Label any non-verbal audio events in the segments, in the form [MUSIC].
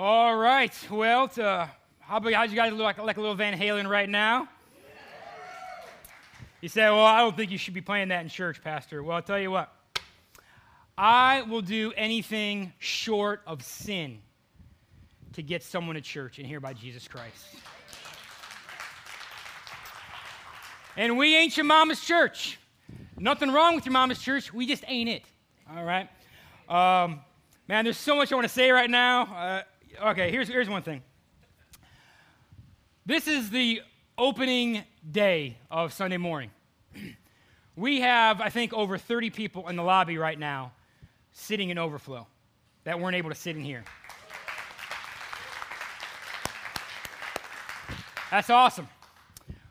All right. Well, to, how about how you guys look like, like a little Van Halen right now? You say, well, I don't think you should be playing that in church, Pastor. Well, I'll tell you what. I will do anything short of sin to get someone to church and hear about Jesus Christ. And we ain't your mama's church. Nothing wrong with your mama's church. We just ain't it. All right? Um, man, there's so much I want to say right now. Uh, okay, here's, here's one thing. This is the opening day of Sunday morning. [CLEARS THROAT] we have, I think, over 30 people in the lobby right now sitting in overflow that weren't able to sit in here. That's awesome.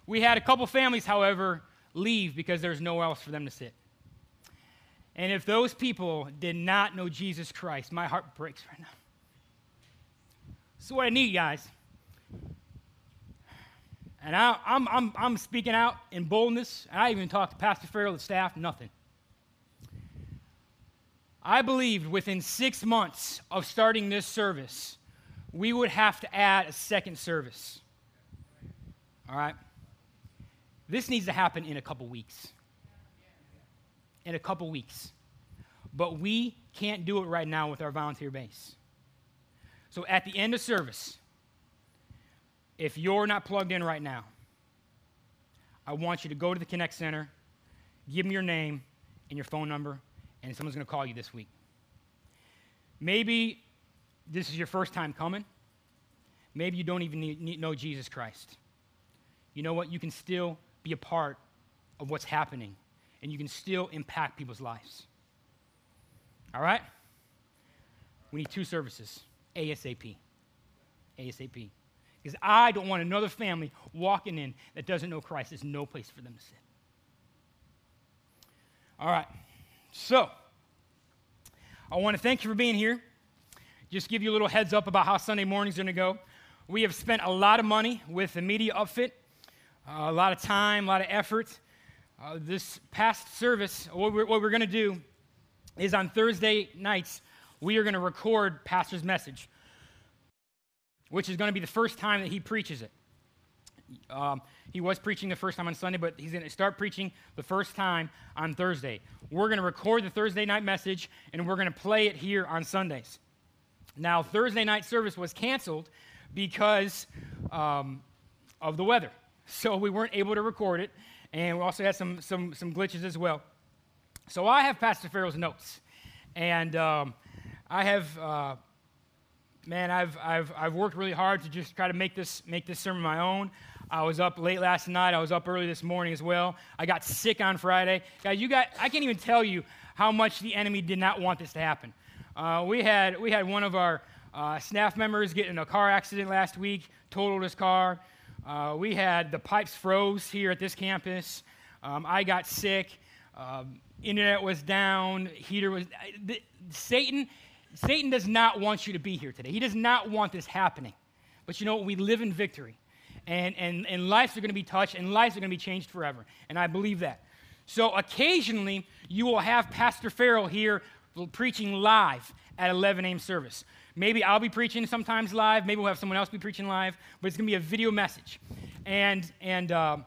We had a couple families, however, leave because there's nowhere else for them to sit. And if those people did not know Jesus Christ, my heart breaks right now. So, what I need, guys, and I, am I'm, I'm, I'm speaking out in boldness. I even talked to Pastor Farrell, the staff, nothing. I believed within six months of starting this service, we would have to add a second service. All right? This needs to happen in a couple weeks. In a couple weeks. But we can't do it right now with our volunteer base. So at the end of service, if you're not plugged in right now, I want you to go to the Connect Center, give them your name and your phone number, and someone's going to call you this week. Maybe this is your first time coming. Maybe you don't even need, need, know Jesus Christ. You know what? You can still be a part of what's happening, and you can still impact people's lives. All right? We need two services ASAP. ASAP. Because I don't want another family walking in that doesn't know Christ. There's no place for them to sit. All right. So, I want to thank you for being here. Just give you a little heads up about how Sunday morning's going to go. We have spent a lot of money with the media outfit a lot of time, a lot of effort. Uh, this past service, what we're, what we're going to do is on Thursday nights, we are going to record Pastor's message, which is going to be the first time that he preaches it. Um, he was preaching the first time on Sunday, but he's going to start preaching the first time on Thursday. We're going to record the Thursday night message, and we're going to play it here on Sundays. Now, Thursday night service was canceled because um, of the weather so we weren't able to record it. And we also had some, some, some glitches as well. So I have Pastor Farrell's notes. And um, I have, uh, man, I've, I've, I've worked really hard to just try to make this, make this sermon my own. I was up late last night. I was up early this morning as well. I got sick on Friday. Guys, you got, I can't even tell you how much the enemy did not want this to happen. Uh, we, had, we had one of our uh, staff members get in a car accident last week, totaled his car. Uh, we had the pipes froze here at this campus. Um, I got sick. Um, internet was down. Heater was. The, Satan, Satan does not want you to be here today. He does not want this happening. But you know what? We live in victory. And, and, and lives are going to be touched and lives are going to be changed forever. And I believe that. So occasionally, you will have Pastor Farrell here preaching live at 11 a.m. service. Maybe I'll be preaching sometimes live. Maybe we'll have someone else be preaching live. But it's going to be a video message. And, and, uh,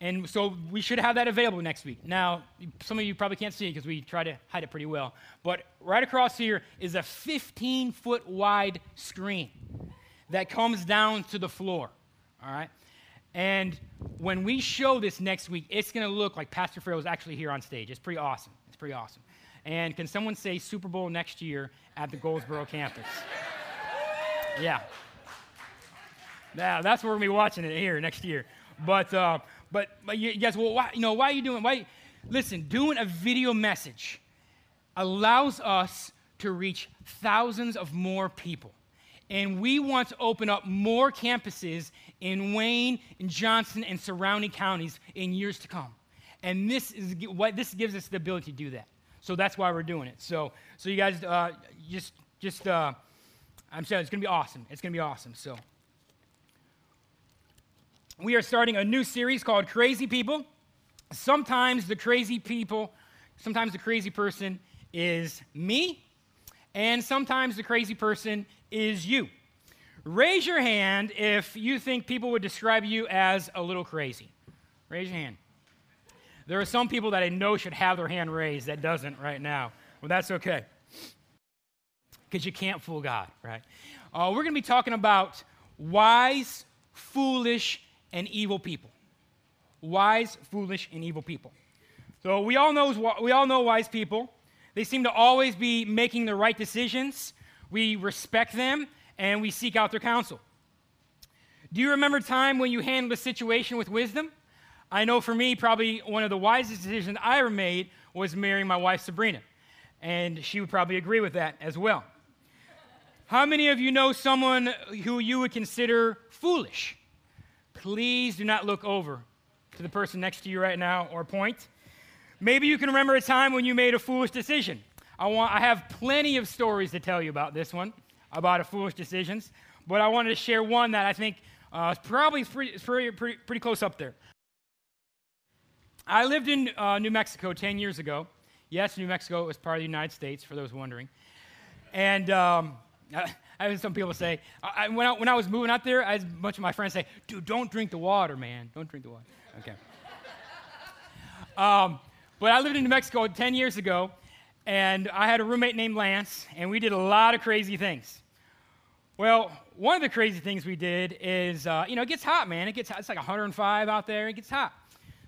and so we should have that available next week. Now, some of you probably can't see it because we try to hide it pretty well. But right across here is a 15 foot wide screen that comes down to the floor. All right? And when we show this next week, it's going to look like Pastor Farrell is actually here on stage. It's pretty awesome. It's pretty awesome. And can someone say Super Bowl next year at the Goldsboro campus? Yeah. Yeah, that's where we're gonna be watching it here next year. But uh, but but you guys, well, why you know why are you doing? Why? Listen, doing a video message allows us to reach thousands of more people. And we want to open up more campuses in Wayne, in Johnston, and surrounding counties in years to come. And this is what this gives us the ability to do that. So that's why we're doing it. So, so you guys uh, just, just, uh, I'm saying it's to be awesome. It's to be awesome. So, we are starting a new series called Crazy People. Sometimes the crazy people, sometimes the crazy person is me, and sometimes the crazy person is you. Raise your hand if you think people would describe you as a little crazy. Raise your hand. There are some people that I know should have their hand raised that doesn't right now. Well, that's okay. Because you can't fool God, right? Uh, we're going to be talking about wise, foolish, and evil people. Wise, foolish, and evil people. So we all know we all know wise people. They seem to always be making the right decisions. We respect them and we seek out their counsel. Do you remember a time when you handled a situation with wisdom? I know for me, probably one of the wisest decisions I ever made was marrying my wife, Sabrina. And she would probably agree with that as well. How many of you know someone who you would consider foolish? Please do not look over to the person next to you right now or point. Maybe you can remember a time when you made a foolish decision. I, want, I have plenty of stories to tell you about this one, about a foolish decisions, but I wanted to share one that I think uh, is probably pretty, pretty, pretty, close up there. I lived in uh, New Mexico 10 years ago. Yes, New Mexico was part of the United States, for those wondering. And um, [LAUGHS] I, had some people say, I, when, I, when I was moving out there, I had a bunch of my friends say, dude, don't drink the water, man. Don't drink the water. Okay. [LAUGHS] um, but I lived in New Mexico 10 years ago, and I had a roommate named Lance, and we did a lot of crazy things. Well, one of the crazy things we did is, uh, you know, it gets hot, man. It gets hot. It's like 105 out there. It gets hot.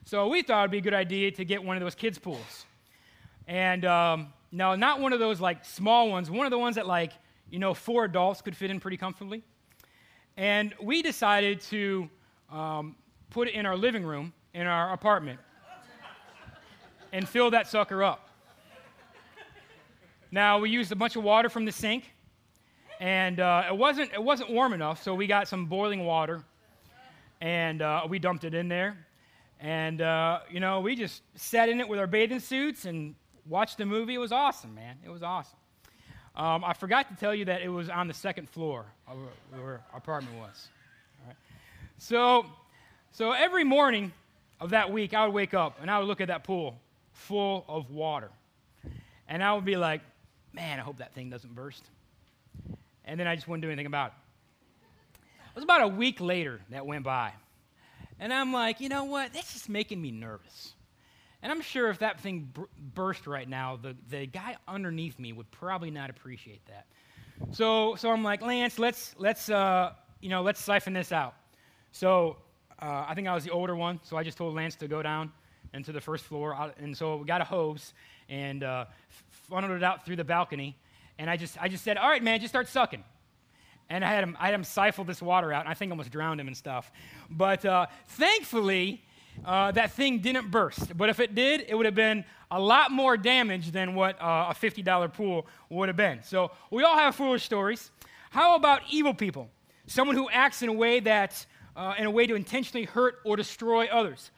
So we thought it'd be a good idea to get one of those kids' pools. And um, no, not one of those like small ones, one of the ones that like, you know, four adults could fit in pretty comfortably. And we decided to um, put it in our living room in our apartment and fill that sucker up. Now, we used a bunch of water from the sink, and uh, it, wasn't, it wasn't warm enough, so we got some boiling water and uh, we dumped it in there. And, uh, you know, we just sat in it with our bathing suits and watched the movie. It was awesome, man. It was awesome. Um, I forgot to tell you that it was on the second floor where our apartment was. So, so every morning of that week, I would wake up and I would look at that pool full of water. And I would be like, man, I hope that thing doesn't burst. And then I just wouldn't do anything about it. It was about a week later that went by. And I'm like, you know what? That's just making me nervous. And I'm sure if that thing burst right now, the, the guy underneath me would probably not appreciate that. So, so I'm like, Lance, let's, let's, uh, you know, let's siphon this out. So uh, I think I was the older one, so I just told Lance to go down into the first floor. And so we got a hose and uh, funneled it out through the balcony. And I just, I just said, all right, man, just start sucking and I had him, I had him siphon this water out, and I think I almost drowned him and stuff. But uh, thankfully, uh, that thing didn't burst. But if it did, it would have been a lot more damage than what uh, a $50 pool would have been. So we all have foolish stories. How about evil people? Someone who acts in a way that, uh, in a way to intentionally hurt or destroy others.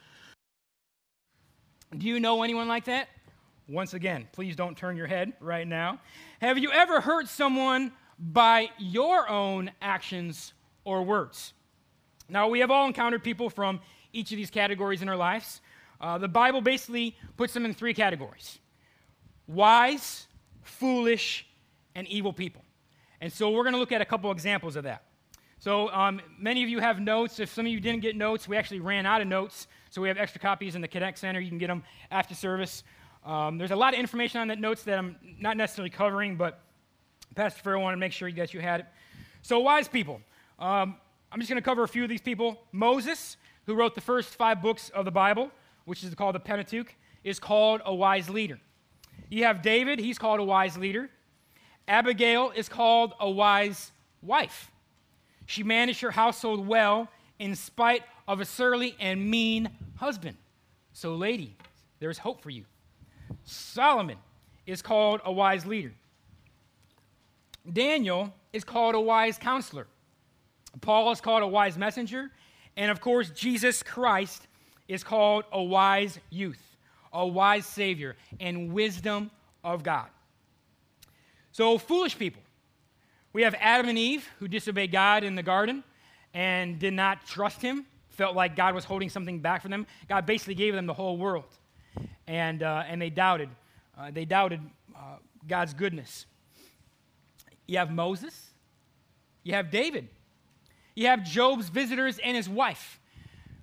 Do you know anyone like that? Once again, please don't turn your head right now. Have you ever hurt someone by your own actions or words. Now, we have all encountered people from each of these categories in our lives. Uh, the Bible basically puts them in three categories wise, foolish, and evil people. And so we're going to look at a couple examples of that. So, um, many of you have notes. If some of you didn't get notes, we actually ran out of notes. So, we have extra copies in the Connect Center. You can get them after service. Um, there's a lot of information on that notes that I'm not necessarily covering, but Pastor Farrell wanted to make sure that you had it. So, wise people. Um, I'm just going to cover a few of these people. Moses, who wrote the first five books of the Bible, which is called the Pentateuch, is called a wise leader. You have David, he's called a wise leader. Abigail is called a wise wife. She managed her household well in spite of a surly and mean husband. So, lady, there's hope for you. Solomon is called a wise leader. Daniel is called a wise counselor. Paul is called a wise messenger. And of course, Jesus Christ is called a wise youth, a wise Savior, and wisdom of God. So, foolish people. We have Adam and Eve who disobeyed God in the garden and did not trust Him, felt like God was holding something back from them. God basically gave them the whole world. And, uh, and they doubted. Uh, they doubted uh, God's goodness. You have Moses, you have David, You have Job's visitors and his wife.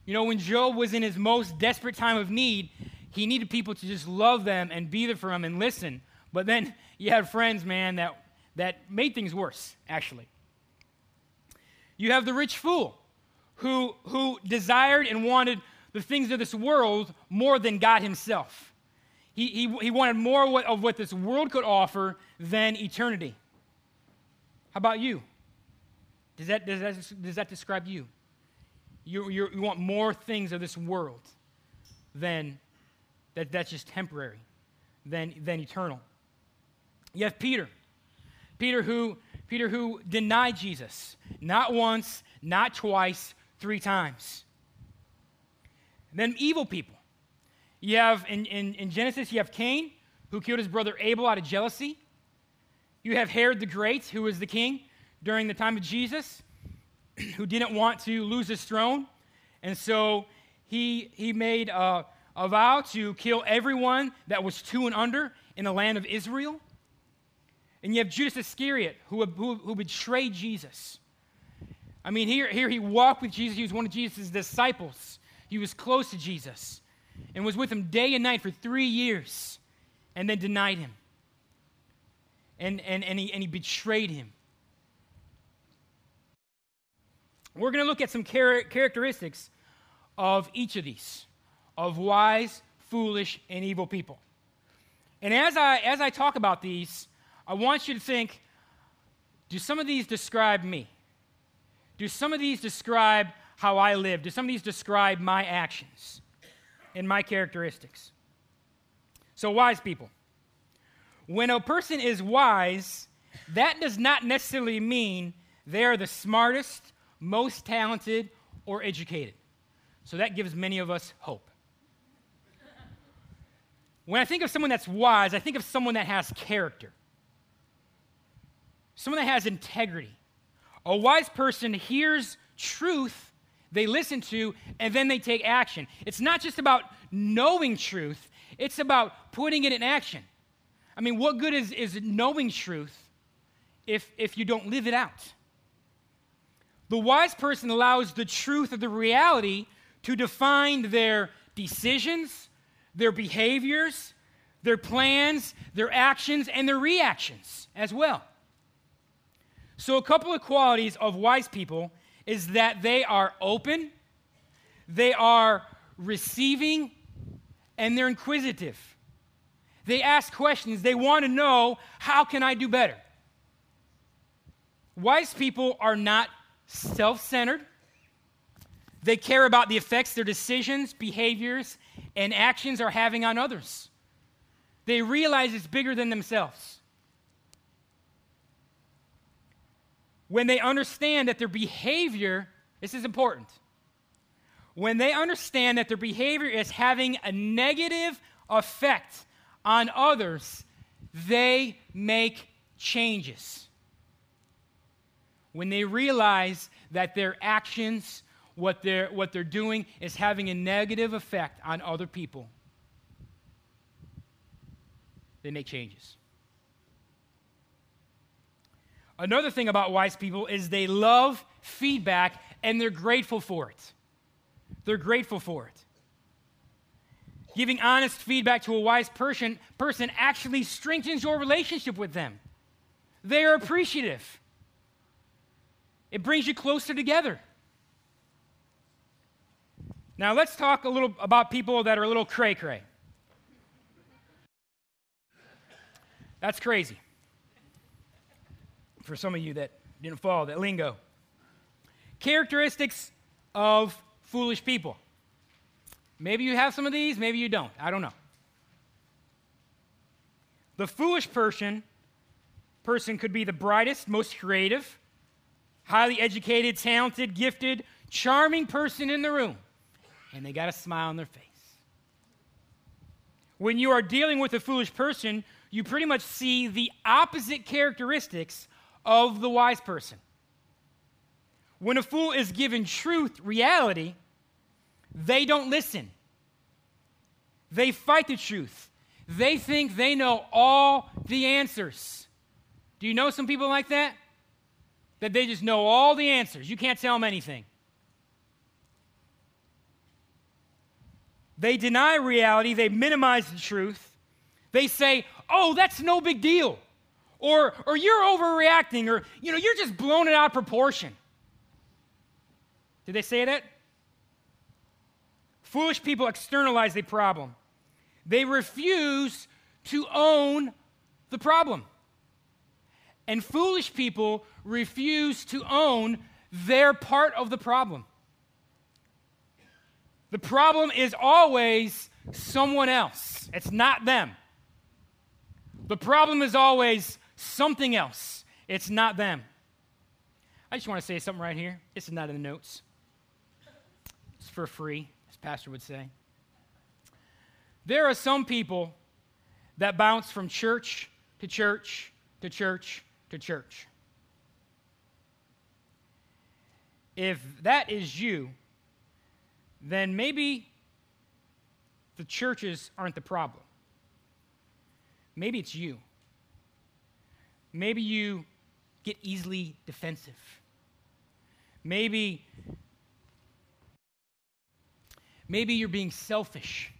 You know, when Job was in his most desperate time of need, he needed people to just love them and be there for him and listen. But then [LAUGHS] you had friends, man, that, that made things worse, actually. You have the rich fool who, who desired and wanted the things of this world more than God himself. He, he, he wanted more of what this world could offer than eternity. How about you? Does that, does that, does that describe you? You, you? you want more things of this world than that, that's just temporary, than, than eternal. You have Peter. Peter who, Peter who denied Jesus, not once, not twice, three times. And then evil people. You have in, in, in Genesis, you have Cain, who killed his brother Abel out of jealousy. You have Herod the Great, who was the king during the time of Jesus, [CLEARS THROAT] who didn't want to lose his throne. And so he, he made a, a vow to kill everyone that was two and under in the land of Israel. And you have Judas Iscariot, who, who, who betrayed Jesus. I mean, here, here he walked with Jesus. He was one of Jesus' disciples. He was close to Jesus and was with him day and night for three years and then denied him. And, and, and, he, and he betrayed him. We're going to look at some char- characteristics of each of these of wise, foolish, and evil people. And as I, as I talk about these, I want you to think do some of these describe me? Do some of these describe how I live? Do some of these describe my actions and my characteristics? So, wise people. When a person is wise, that does not necessarily mean they are the smartest, most talented, or educated. So that gives many of us hope. When I think of someone that's wise, I think of someone that has character, someone that has integrity, a wise person hears truth they listen to and then they take action. It's not just about knowing truth, it's about putting it in action. I mean, what good is, is knowing truth if, if you don't live it out? The wise person allows the truth of the reality to define their decisions, their behaviors, their plans, their actions, and their reactions as well. So, a couple of qualities of wise people is that they are open, they are receiving, and they're inquisitive. They ask questions, they want to know how can I do better? Wise people are not self centered. They care about the effects their decisions, behaviors, and actions are having on others. They realize it's bigger than themselves. when they understand that their behavior, this is important, when they understand that their behavior is having a negative effect on others, they make changes. When they realize that their actions, what they're, what they're doing, is having a negative effect on other people, they make changes. Another thing about wise people is they love feedback and they're grateful for it. They're grateful for it. Giving honest feedback to a wise person, person actually strengthens your relationship with them. They are appreciative. It brings you closer together. Now, let's talk a little about people that are a little cray cray. That's crazy for some of you that didn't follow that lingo. Characteristics of foolish people. Maybe you have some of these, maybe you don't. I don't know. The foolish person person could be the brightest, most creative, highly educated, talented, gifted, charming person in the room, and they got a smile on their face. When you are dealing with a foolish person, you pretty much see the opposite characteristics of the wise person. When a fool is given truth, reality, they don't listen. They fight the truth. They think they know all the answers. Do you know some people like that? That they just know all the answers. You can't tell them anything. They deny reality, they minimize the truth. They say, "Oh, that's no big deal." Or or you're overreacting or you know, you're just blown it out of proportion. Did they say that? Foolish people externalize the problem. They refuse to own the problem. And foolish people refuse to own their part of the problem. The problem is always someone else, it's not them. The problem is always something else, it's not them. I just want to say something right here. This is not in the notes, it's for free, as Pastor would say. There are some people that bounce from church to church to church to church. If that is you, then maybe the churches aren't the problem. Maybe it's you. Maybe you get easily defensive. Maybe maybe you're being selfish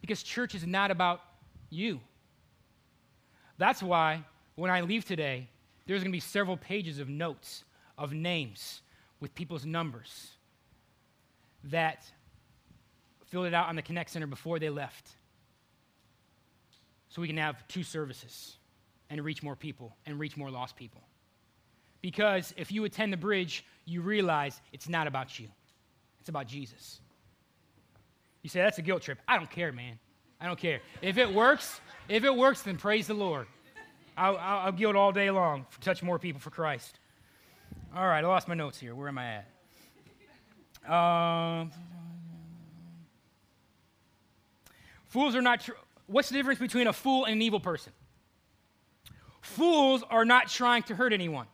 because church is not about you. That's why when I leave today, there's going to be several pages of notes of names with people's numbers that filled it out on the Connect Center before they left. So we can have two services and reach more people and reach more lost people. Because if you attend the bridge, you realize it's not about you, it's about Jesus. You say, that's a guilt trip. I don't care, man. I don't care. If it works, if it works, then praise the Lord. I'll, I'll, I'll guilt all day long to touch more people for Christ. All right, I lost my notes here. Where am I at? Um, fools are not. Tr- What's the difference between a fool and an evil person? Fools are not trying to hurt anyone.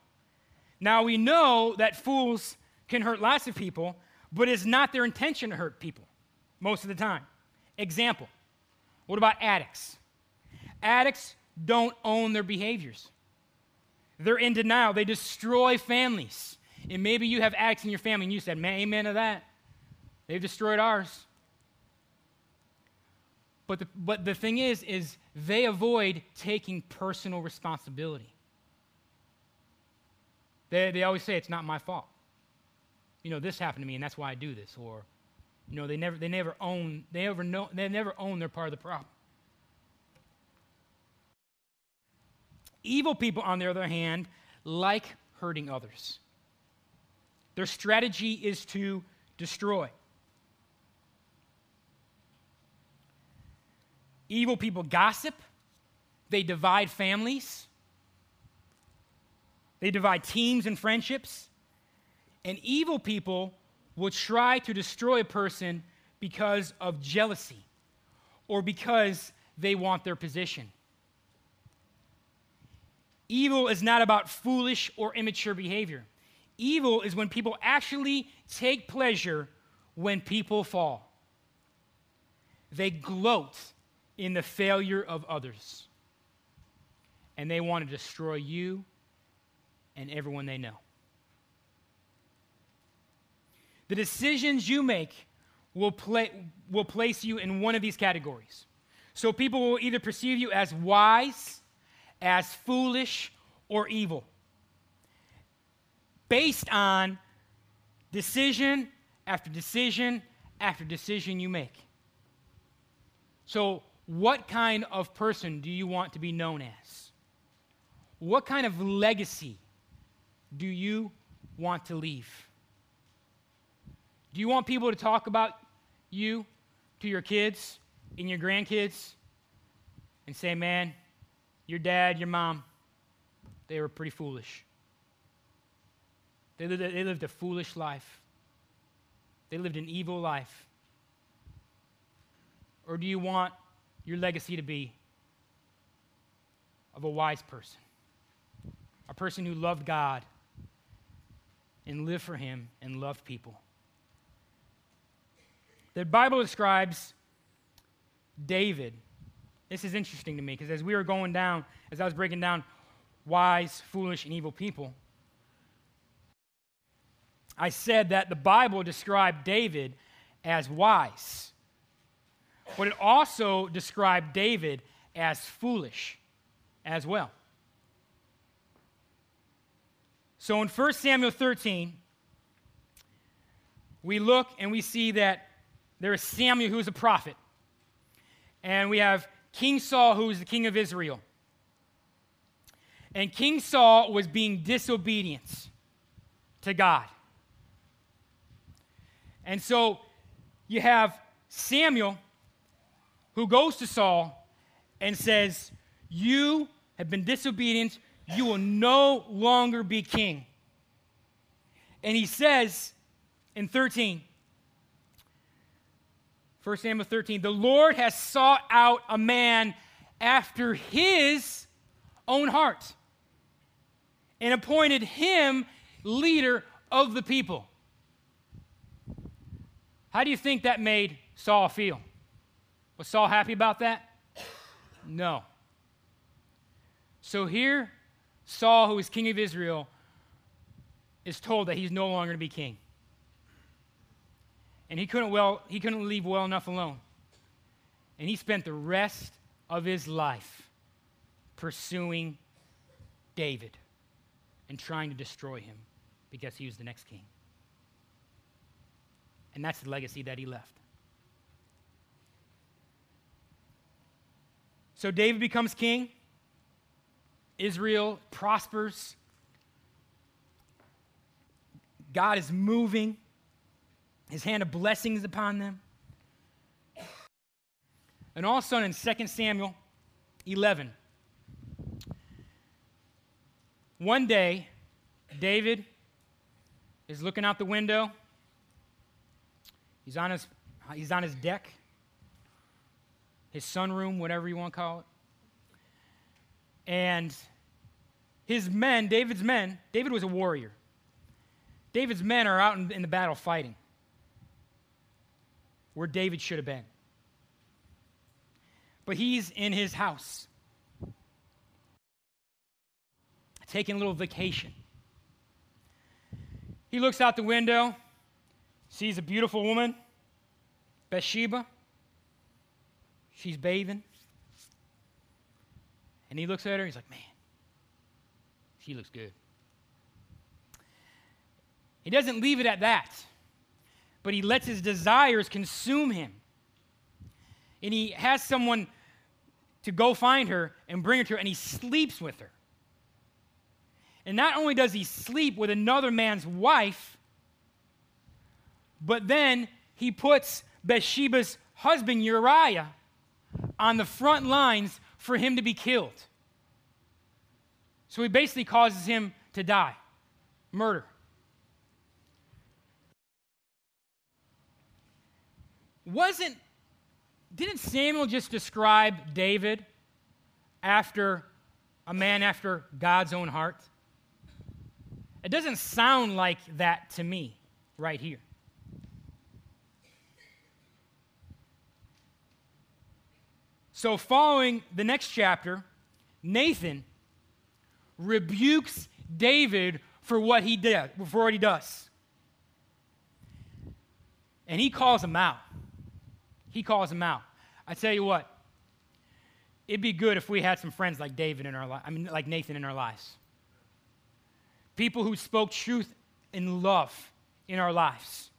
Now we know that fools can hurt lots of people, but it's not their intention to hurt people most of the time. Example what about addicts? Addicts don't own their behaviors, they're in denial. They destroy families. And maybe you have addicts in your family and you said, amen to that. They've destroyed ours. But the, but the thing is, is they avoid taking personal responsibility. They, they always say, it's not my fault. You know, this happened to me and that's why I do this. Or, you know, they never, they never own, they never know, they never own their part of the problem. Evil people, on the other hand, like hurting others. Their strategy is to destroy. Evil people gossip, they divide families, they divide teams and friendships. And evil people will try to destroy a person because of jealousy or because they want their position. Evil is not about foolish or immature behavior. Evil is when people actually take pleasure when people fall. They gloat in the failure of others. And they want to destroy you and everyone they know. The decisions you make will, play, will place you in one of these categories. So people will either perceive you as wise, as foolish, or evil based on decision after decision after decision you make. So, what kind of person do you want to be known as? What kind of legacy do you want to leave? Do you want people to talk about you to your kids and your grandkids and say, man, your dad, your mom, they were pretty foolish? They lived, they lived a foolish life. They lived an evil life. Or do you want your legacy to be of a wise person? A person who loved God and lived for Him and loved people? The Bible describes David. This is interesting to me because as we were going down, as I was breaking down wise, foolish, and evil people, I said that the Bible described David as wise, but it also described David as foolish as well. So in 1 Samuel 13, we look and we see that there is Samuel who is a prophet. And we have King Saul, who was the king of Israel. And King Saul was being disobedient to God. And so you have Samuel who goes to Saul and says, You have been disobedient. You will no longer be king. And he says in 13, 1 Samuel 13, the Lord has sought out a man after his own heart and appointed him leader of the people. How do you think that made Saul feel? Was Saul happy about that? No. So here, Saul, who is king of Israel, is told that he's no longer to be king. And he couldn't, well, he couldn't leave well enough alone. And he spent the rest of his life pursuing David and trying to destroy him because he was the next king. And that's the legacy that he left. So David becomes king. Israel prospers. God is moving. His hand of blessings upon them. And all of a sudden, in 2 Samuel 11, one day, David is looking out the window. He's on his, he's on his deck, his sunroom, whatever you want to call it. And his men, David's men, David was a warrior. David's men are out in, in the battle fighting where David should have been. But he's in his house taking a little vacation. He looks out the window, sees a beautiful woman, Bathsheba. She's bathing. And he looks at her, he's like, man, she looks good. He doesn't leave it at that, but he lets his desires consume him. And he has someone to go find her and bring her to her, and he sleeps with her. And not only does he sleep with another man's wife, but then he puts Bathsheba's husband, Uriah, on the front lines for him to be killed. So he basically causes him to die murder. Wasn't, didn't Samuel just describe David after a man after God's own heart? It doesn't sound like that to me right here. So, following the next chapter, Nathan rebukes David for what he did, for what he does. And he calls him out. He calls him out. I tell you what, it'd be good if we had some friends like David in our life, I mean, like Nathan in our lives people who spoke truth in love in our lives.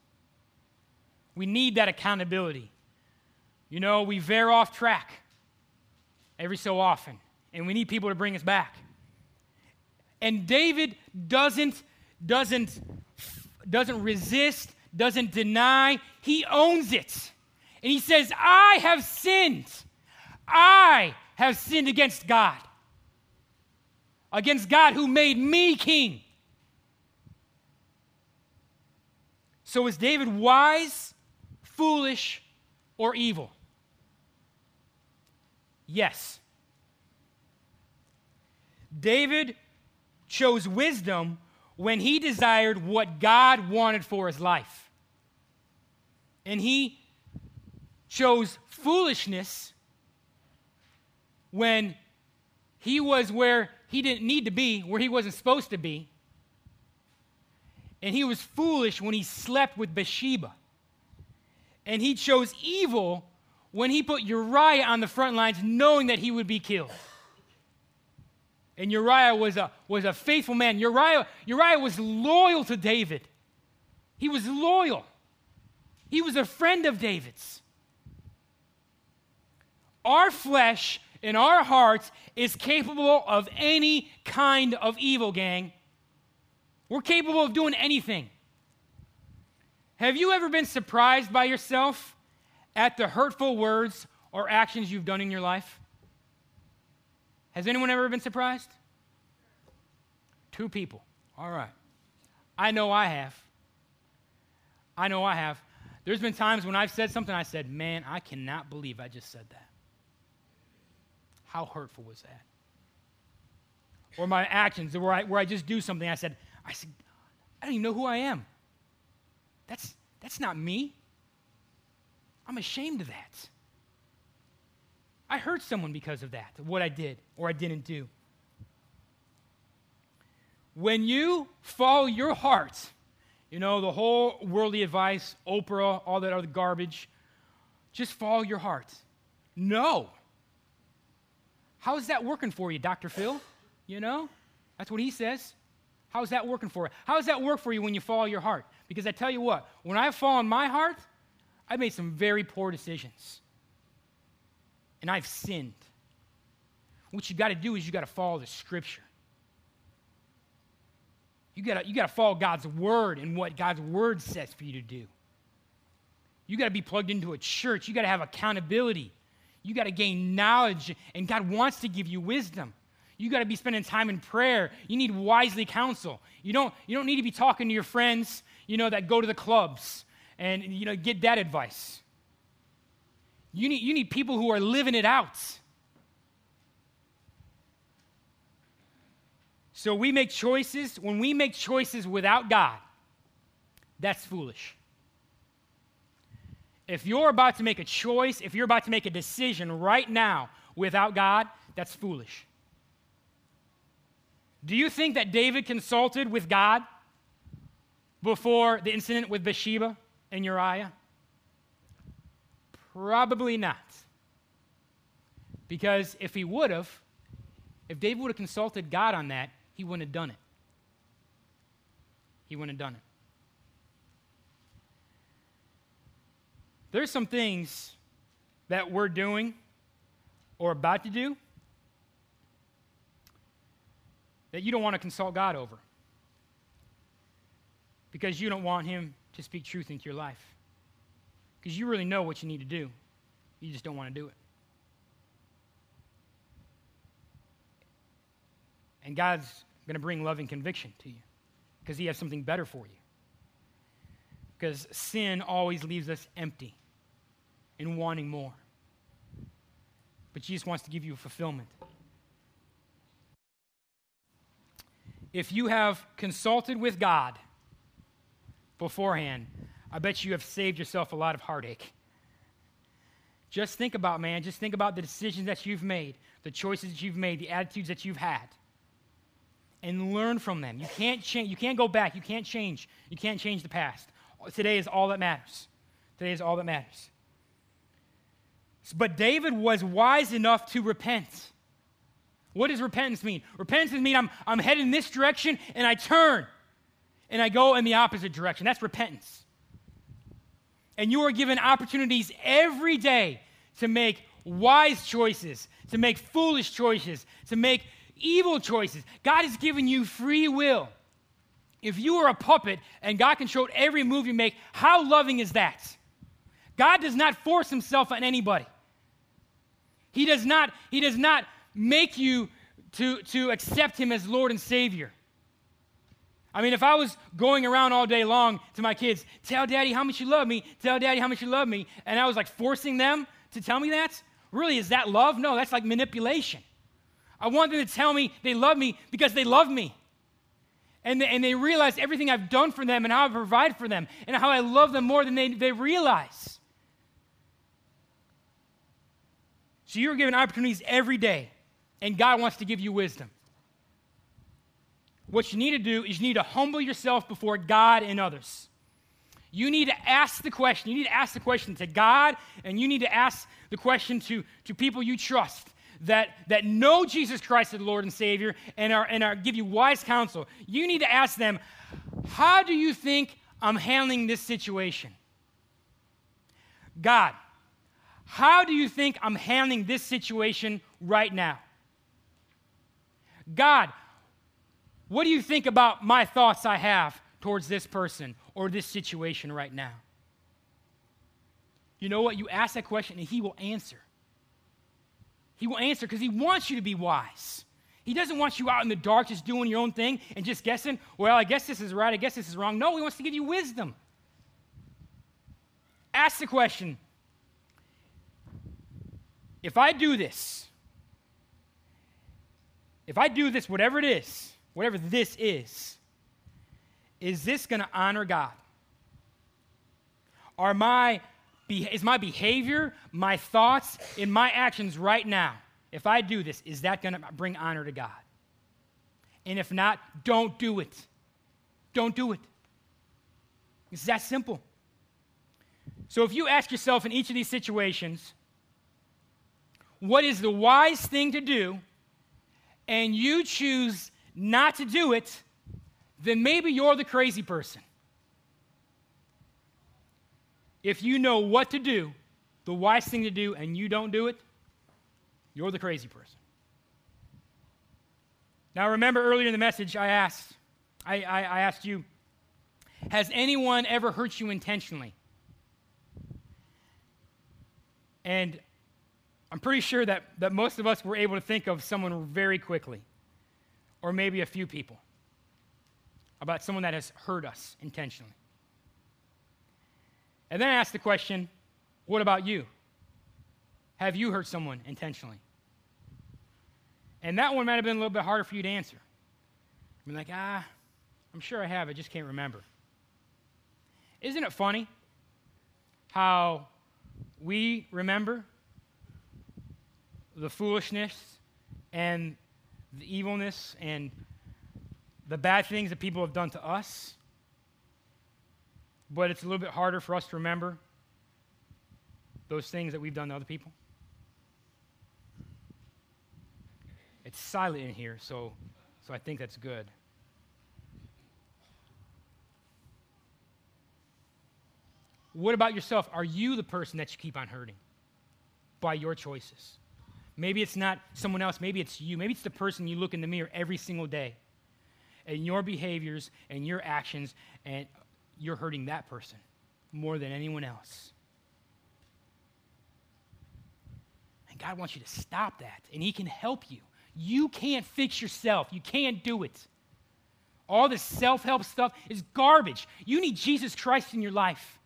We need that accountability. You know, we veer off track every so often, and we need people to bring us back. And David doesn't doesn't doesn't resist, doesn't deny, he owns it. And he says, "I have sinned. I have sinned against God. Against God who made me king." So is David wise, foolish, or evil? Yes. David chose wisdom when he desired what God wanted for his life. And he chose foolishness when he was where he didn't need to be, where he wasn't supposed to be. And he was foolish when he slept with Bathsheba. And he chose evil when he put Uriah on the front lines, knowing that he would be killed. And Uriah was a, was a faithful man. Uriah, Uriah was loyal to David. He was loyal. He was a friend of David's. Our flesh and our hearts is capable of any kind of evil, gang. We're capable of doing anything. Have you ever been surprised by yourself at the hurtful words or actions you've done in your life? Has anyone ever been surprised? Two people. All right. I know I have. I know I have. There's been times when I've said something, I said, Man, I cannot believe I just said that. How hurtful was that? Or my actions, where I, where I just do something, I said, I said, I don't even know who I am. That's, that's not me. I'm ashamed of that. I hurt someone because of that, what I did or I didn't do. When you follow your heart, you know, the whole worldly advice, Oprah, all that other garbage, just follow your heart. No. How is that working for you, Dr. Phil? You know? That's what he says. How's that working for you? How does that work for you when you follow your heart? Because I tell you what, when I've fallen my heart, I've made some very poor decisions. And I've sinned. What you got to do is you got to follow the scripture. You got you got to follow God's word and what God's word says for you to do. You got to be plugged into a church. You got to have accountability. You got to gain knowledge, and God wants to give you wisdom. You got to be spending time in prayer. You need wisely counsel. You don't, you don't need to be talking to your friends, you know, that go to the clubs and, you know, get that advice. You need, you need people who are living it out. So we make choices. When we make choices without God, that's foolish. If you're about to make a choice, if you're about to make a decision right now without God, that's foolish. Do you think that David consulted with God before the incident with Bathsheba and Uriah? Probably not. Because if he would have, if David would have consulted God on that, he wouldn't have done it. He wouldn't have done it. There's some things that we're doing or about to do that you don't want to consult God over because you don't want Him to speak truth into your life. Because you really know what you need to do, you just don't want to do it. And God's going to bring loving conviction to you because He has something better for you. Because sin always leaves us empty and wanting more. But Jesus wants to give you fulfillment. if you have consulted with God beforehand, I bet you have saved yourself a lot of heartache. Just think about, man, just think about the decisions that you've made, the choices that you've made, the attitudes that you've had, and learn from them. You can't change, you can't go back, you can't change, you can't change the past. Today is all that matters. Today is all that matters. But David was wise enough to repent. What does repentance mean? Repentance means I'm, I'm headed in this direction and I turn and I go in the opposite direction. That's repentance. And you are given opportunities every day to make wise choices, to make foolish choices, to make evil choices. God has given you free will. If you are a puppet and God controls every move you make, how loving is that? God does not force himself on anybody. He does not, he does not make you to, to accept him as Lord and Savior. I mean, if I was going around all day long to my kids, tell daddy how much you love me, tell daddy how much you love me, and I was like forcing them to tell me that, really, is that love? No, that's like manipulation. I want them to tell me they love me because they love me. And they, and they realize everything I've done for them and how I provide for them and how I love them more than they, they realize. So you're given opportunities every day and God wants to give you wisdom. what you need to do is you need to humble yourself before God and others. You need to ask the question. You need to ask the question to God, and you need to ask the question to, to people you trust that, that know Jesus Christ as Lord and Savior and, are, and are, give you wise counsel. You need to ask them, How do you think I'm handling this situation? God, how do you think I'm handling this situation right now? God, what do you think about my thoughts I have towards this person or this situation right now? You know what? You ask that question and He will answer. He will answer because He wants you to be wise. He doesn't want you out in the dark just doing your own thing and just guessing, well, I guess this is right, I guess this is wrong. No, He wants to give you wisdom. Ask the question if I do this, if I do this, whatever it is, whatever this is, is this going to honor God? Are my, is my behavior, my thoughts, in my actions right now, if I do this, is that going to bring honor to God? And if not, don't do it. Don't do it. It's that simple. So if you ask yourself in each of these situations, what is the wise thing to do, and you choose not to do it, then maybe you're the crazy person. If you know what to do, the wise thing to do, and you don't do it, you're the crazy person. Now, remember earlier in the message, I asked, I, I, I asked you, has anyone ever hurt you intentionally? And I'm pretty sure that, that most of us were able to think of someone very quickly, or maybe a few people, about someone that has hurt us intentionally. And then I asked the question what about you? Have you hurt someone intentionally? And that one might have been a little bit harder for you to answer. I'm like, ah, I'm sure I have, I just can't remember. Isn't it funny how we remember the foolishness and the evilness and the bad things that people have done to us, but it's a little bit harder for us to remember those things that we've done to other people. It's silent in here, so, so I think that's good. What about yourself? Are you the person that you keep on hurting by your choices? Maybe it's not someone else, maybe it's you. Maybe it's the person you look in the mirror every single day. And your behaviors and your actions, and you're hurting that person more than anyone else. And God wants you to stop that, and He can help you. You can't fix yourself, you can't do it. All this self help stuff is garbage. You need Jesus Christ in your life,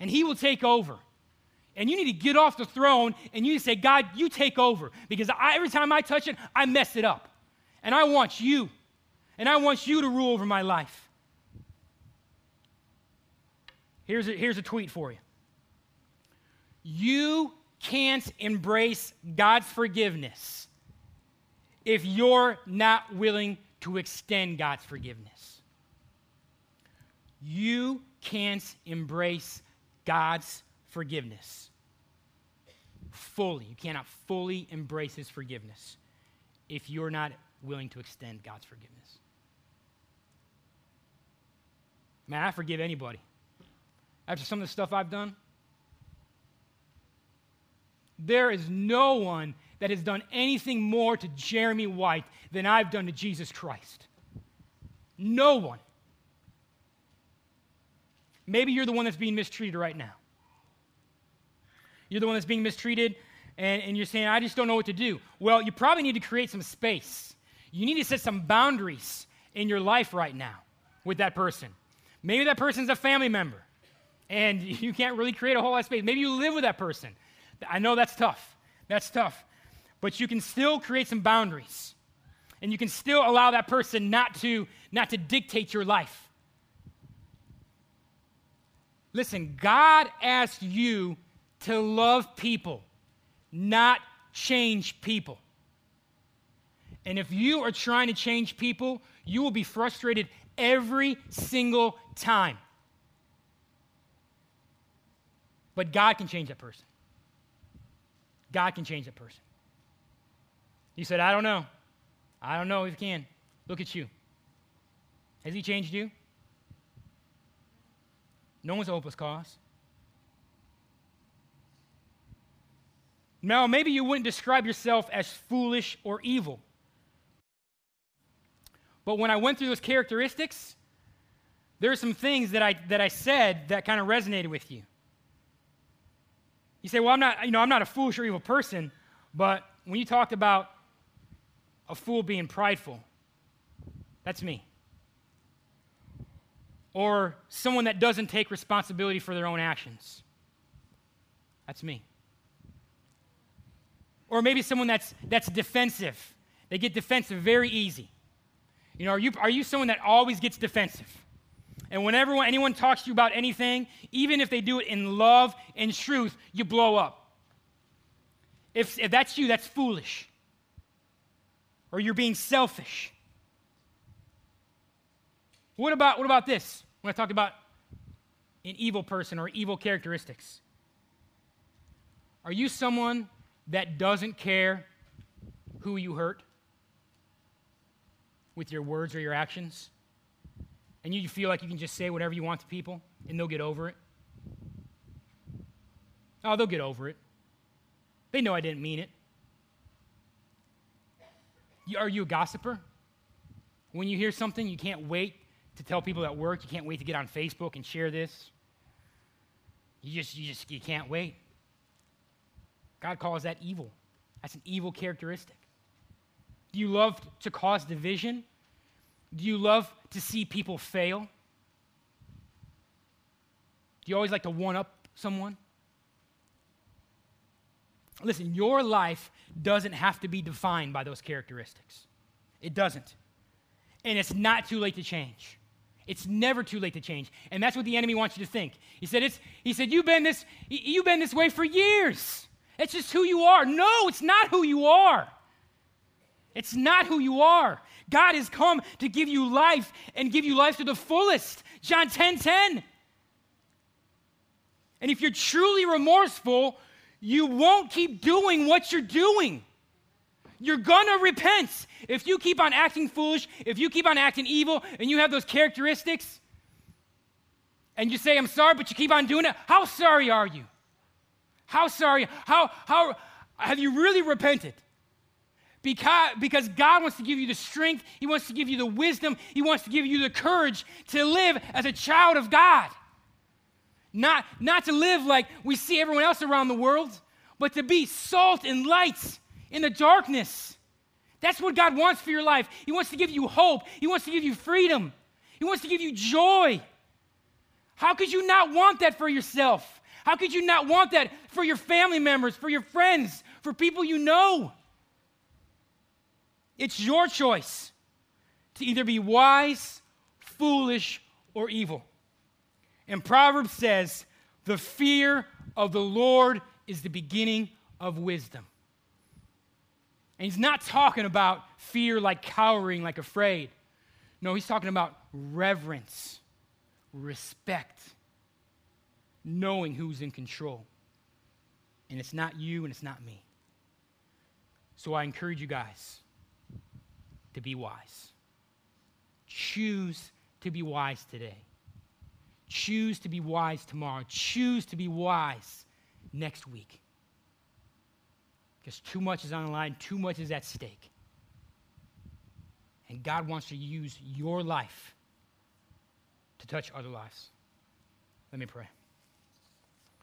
and He will take over. And you need to get off the throne and you need to say, God, you take over. Because I, every time I touch it, I mess it up. And I want you. And I want you to rule over my life. Here's a, here's a tweet for you. You can't embrace God's forgiveness if you're not willing to extend God's forgiveness. You can't embrace God's forgiveness fully. You cannot fully embrace His forgiveness if you're not willing to extend God's forgiveness. Man, I forgive anybody. After some of the stuff I've done, there is no one that has done anything more to Jeremy White than I've done to Jesus Christ. No one. Maybe you're the one that's being mistreated right now. You're the one that's being mistreated, and, and you're saying, I just don't know what to do. Well, you probably need to create some space. You need to set some boundaries in your life right now with that person. Maybe that person's a family member, and [LAUGHS] you can't really create a whole lot of space. Maybe you live with that person. I know that's tough. That's tough. But you can still create some boundaries. And you can still allow that person not to, not to dictate your life. Listen, God asked you to love people, not change people. And if you are trying to change people, you will be frustrated every single time. But God can change that person. God can change that person. You said, I don't know. I don't know if he can. Look at you. Has he changed you? No one's a hopeless cause. Now, maybe you wouldn't describe yourself as foolish or evil. But when I went through those characteristics, there are some things that I, that I said that kind of resonated with you. You say, well, I'm not, you know, I'm not a foolish or evil person, but when you talked about a fool being prideful, that's me. Or someone that doesn't take responsibility for their own actions, that's me. Or maybe someone that's, that's defensive. They get defensive very easy. You know, are you, are you someone that always gets defensive? And whenever anyone talks to you about anything, even if they do it in love and truth, you blow up. If, if that's you, that's foolish. Or you're being selfish. What about, what about this? When I talk about an evil person or evil characteristics, are you someone that doesn't care who you hurt? with your words or your actions, and you feel like you can just say whatever you want to people and they'll get over it. Oh, they'll get over it. They know I didn't mean it. Are you a gossiper? When you hear something, you can't wait to tell people at work, you can't wait to get on Facebook and share this. You just, you just, you can't wait. God calls that evil. That's an evil characteristic. Do you love to cause division? Do you love to see people fail? Do you always like to one up someone? Listen, your life doesn't have to be defined by those characteristics. It doesn't. And it's not too late to change. It's never too late to change. And that's what the enemy wants you to think. He said, it's, he said you've, been this, you've been this way for years. It's just who you are. No, it's not who you are. It's not who you are. God has come to give you life and give you life to the fullest. John 10 10. And if you're truly remorseful, you won't keep doing what you're doing. You're gonna repent. If you keep on acting foolish, if you keep on acting evil, and you have those characteristics, and you say, I'm sorry, but you keep on doing it, how sorry are you? How sorry? How, how have you really repented? Because, because God wants to give you the strength, He wants to give you the wisdom, He wants to give you the courage to live as a child of God. Not, not to live like we see everyone else around the world, but to be salt and light in the darkness. That's what God wants for your life. He wants to give you hope, He wants to give you freedom, He wants to give you joy. How could you not want that for yourself? How could you not want that for your family members, for your friends, for people you know? It's your choice to either be wise, foolish, or evil. And Proverbs says, the fear of the Lord is the beginning of wisdom. And he's not talking about fear like cowering, like afraid. No, he's talking about reverence, respect, knowing who's in control. And it's not you and it's not me. So I encourage you guys to be wise. Choose to be wise today. Choose to be wise tomorrow. Choose to be wise next week. Because too much is on the line, too much is at stake. And God wants to use your life to touch other lives. Let me pray.